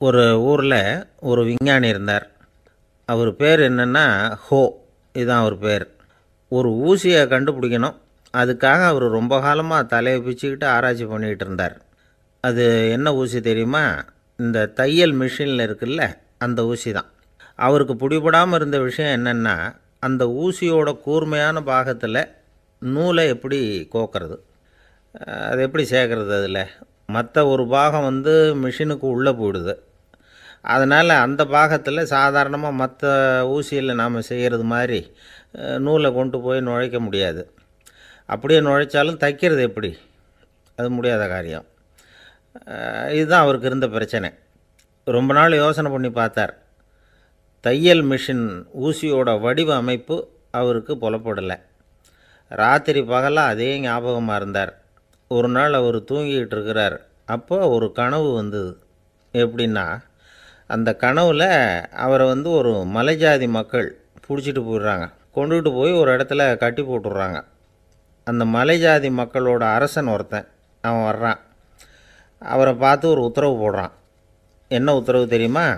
ஒரு ஊரில் ஒரு விஞ்ஞானி இருந்தார். அவர் பேர் என்னென்னா ஹோ இதுதான் அவர் பேர். ஒரு ஊசியை கண்டுபிடிக்கணும். அதுக்காக அவர் ரொம்ப காலமாக தலையை பிச்சுக்கிட்டு ஆராய்ச்சி பண்ணிக்கிட்டு இருந்தார். அது என்ன ஊசி தெரியுமா? இந்த தையல் மிஷினில் இருக்குல்ல அந்த ஊசி தான். அவருக்கு பிடிபடாமல் இருந்த விஷயம் என்னென்னா அந்த ஊசியோட கூர்மையான பாகத்தில் நூலை எப்படி கோக்கிறது? அது எப்படி சேர்க்குறது அதில்? மற்ற ஒரு பாகம் வந்து மிஷினுக்கு உள்ளே போயிடுது. அதனால் அந்த பாகத்தில் சாதாரணமாக மற்ற ஊசியில் நாம் செய்கிறது மாதிரி நூலை கொண்டு போய் நுழைக்க முடியாது. அப்படியே நுழைச்சாலும் தைக்கிறது எப்படி? அது முடியாத காரியம். இதுதான் அவருக்கு இருந்த பிரச்சனை. ரொம்ப நாள் யோசனை பண்ணி பார்த்தார். தையல் மிஷின் ஊசியோட வடிவ அமைப்பு அவருக்கு புலப்படலை. ராத்திரி பகலாக அதே ஞாபகமாக இருந்தார். ஒரு நாள் அவர் தூங்கிக்கிட்டு இருக்கிறார். அப்போ ஒரு கனவு வந்தது. எப்படின்னா அந்த கனவில் அவரை வந்து ஒரு மலைஜாதி மக்கள் பிடிச்சிட்டு போயிடுறாங்க. கொண்டுகிட்டு போய் ஒரு இடத்துல கட்டி போட்டுடுறாங்க. அந்த மலைஜாதி மக்களோட அரசன் ஒருத்தன் அவன் வர்றான். அவரை பார்த்து ஒரு உத்தரவு போடுறான். என்ன உத்தரவு தெரியுமா?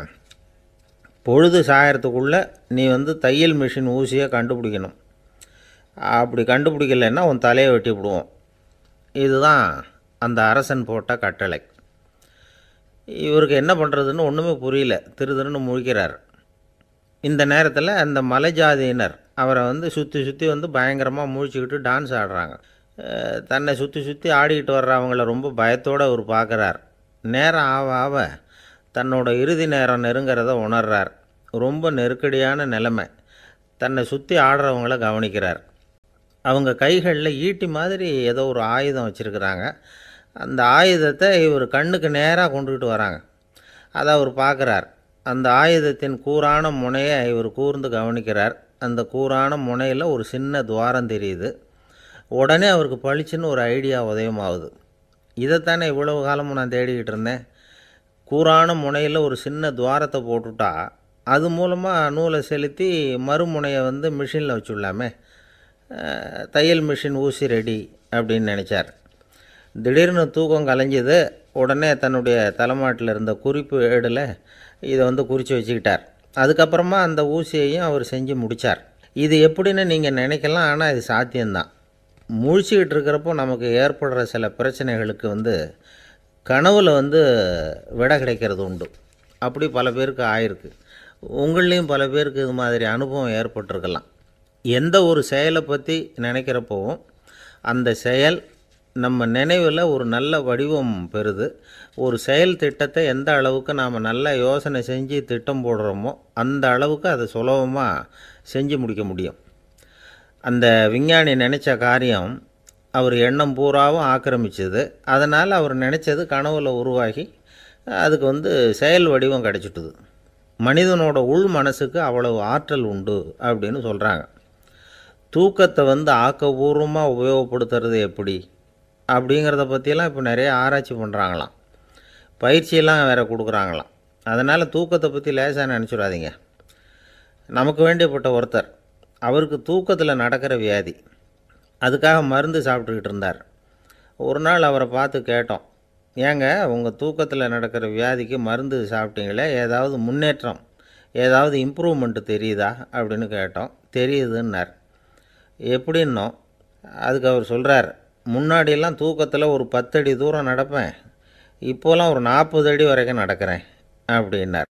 பொழுது சாயறதுக்குள்ளே நீ வந்து தையல் மிஷின் ஊசியை கண்டுபிடிக்கணும். அப்படி கண்டுபிடிக்கலைன்னா உன் தலையை வெட்டி விடுவோம் இதுதான் அந்த அரசன் போட்ட கட்டளை. இவருக்கு என்ன பண்ணுறதுன்னு ஒன்றுமே புரியல. திரு திருன்னு முழிக்கிறார். இந்த நேரத்தில் அந்த மலைஜாதியினர் அவரை வந்து சுற்றி சுற்றி வந்து பயங்கரமாக முழிச்சுக்கிட்டு டான்ஸ் ஆடுறாங்க. தன்னை சுற்றி சுற்றி ஆடிக்கிட்டு வர்றவங்கள ரொம்ப பயத்தோடு அவர் பார்க்குறார். நேரம் ஆவ ஆவ தன்னோட இறுதி நேரம் நெருங்கிறத உணர்றார். ரொம்ப நெருக்கடியான நிலைமை. தன்னை சுற்றி ஆடுறவங்கள கவனிக்கிறார். அவங்க கைகளில் ஈட்டி மாதிரி ஏதோ ஒரு ஆயுதம் வச்சுருக்கிறாங்க. அந்த ஆயுதத்தை இவர் கண்ணுக்கு நேராக கொண்டுக்கிட்டு வராங்க. அதை அவர் பார்க்குறார். அந்த ஆயுதத்தின் கூரான முனையை இவர் கூர்ந்து கவனிக்கிறார். அந்த கூரான முனையில் ஒரு சின்ன துவாரம் தெரியுது. உடனே அவருக்கு பளிச்சுன்னு ஒரு ஐடியா உதயமாகுது. இதைத்தானே இவ்வளவு காலமும் நான் தேடிக்கிட்டு இருந்தேன். கூரான முனையில் ஒரு சின்ன துவாரத்தை போட்டுட்டா அது மூலமாக நூலை செலுத்தி மறுமுனையை வந்து மிஷினில் வச்சுடலாமே. தையல் மிஷின் ஊசி ரெடி அப்படின்னு நினச்சார். திடீர்னு தூக்கம் கலைஞ்சது உடனே தன்னுடைய தலைமாட்டில் இருந்த குறிப்பு ஏடில் இதை வந்து குறித்து வச்சுக்கிட்டார். அதுக்கப்புறமா அந்த ஊசியையும் அவர் செஞ்சு முடித்தார் இது எப்படின்னு நீங்கள் நினைக்கலாம் ஆனால் இது சாத்தியம்தான். முழிச்சுக்கிட்டு இருக்கிறப்போ நமக்கு ஏற்படுற சில பிரச்சனைகளுக்கு வந்து கனவில் வந்து விடை கிடைக்கிறது உண்டு. அப்படி பல பேருக்கு ஆயிருக்கு. உங்கள்லேயும் பல பேருக்கு இது மாதிரி அனுபவம் ஏற்பட்டிருக்கலாம். எந்த ஒரு செயலை பற்றி நினைக்கிறப்போவும் அந்த செயல் நம்ம நினைவில் ஒரு நல்ல வடிவம் பெறுது. ஒரு செயல் திட்டத்தை எந்த அளவுக்கு நாம் நல்ல யோசனை செஞ்சு திட்டம் போடுறோமோ அந்த அளவுக்கு அதை சுலபமாக செஞ்சு முடிக்க முடியும். அந்த விஞ்ஞானி நினச்ச காரியம் அவர் எண்ணம் பூராவும் ஆக்கிரமிச்சது. அதனால் அவர் நினச்சது கனவுல உருவாகி அதுக்கு வந்து செயல் வடிவம் கிடச்சிட்டுது. மனிதனோட உள் மனசுக்கு அவ்வளவு ஆற்றல் உண்டு அப்படின்னு சொல்கிறாங்க தூக்கத்தை வந்து ஆக்கபூர்வமாக உபயோகப்படுத்துறது எப்படி? அப்படிங்கிறத பற்றியெல்லாம் இப்போ நிறைய ஆராய்ச்சி பண்ணுறாங்களாம் பயிற்சியெல்லாம் வேறு கொடுக்குறாங்களாம். அதனால் தூக்கத்தை பற்றி லேசாக நினச்சிடாதீங்க. நமக்கு வேண்டியப்பட்ட ஒருத்தர் அவருக்கு தூக்கத்தில் நடக்கிற வியாதி அதுக்காக மருந்து சாப்பிட்டுக்கிட்டு இருந்தார். ஒரு நாள் அவரை பார்த்து கேட்டோம் ஏங்க உங்கள் தூக்கத்தில் நடக்கிற வியாதிக்கு மருந்து சாப்பிட்டீங்களே ஏதாவது முன்னேற்றம் ஏதாவது இம்ப்ரூவ்மெண்ட்டு தெரியுதா? அப்படின்னு கேட்டோம். தெரியுதுன்னார். எப்படின்னோ அதுக்கு அவர் சொல்கிறார் முன்னாடியெல்லாம் தூக்கத்தில் ஒரு பத்தடி தூரம் நடப்பேன். இப்போலாம் ஒரு நாற்பது அடி வரைக்கும் நடக்கிறேன் அப்படின்னார்.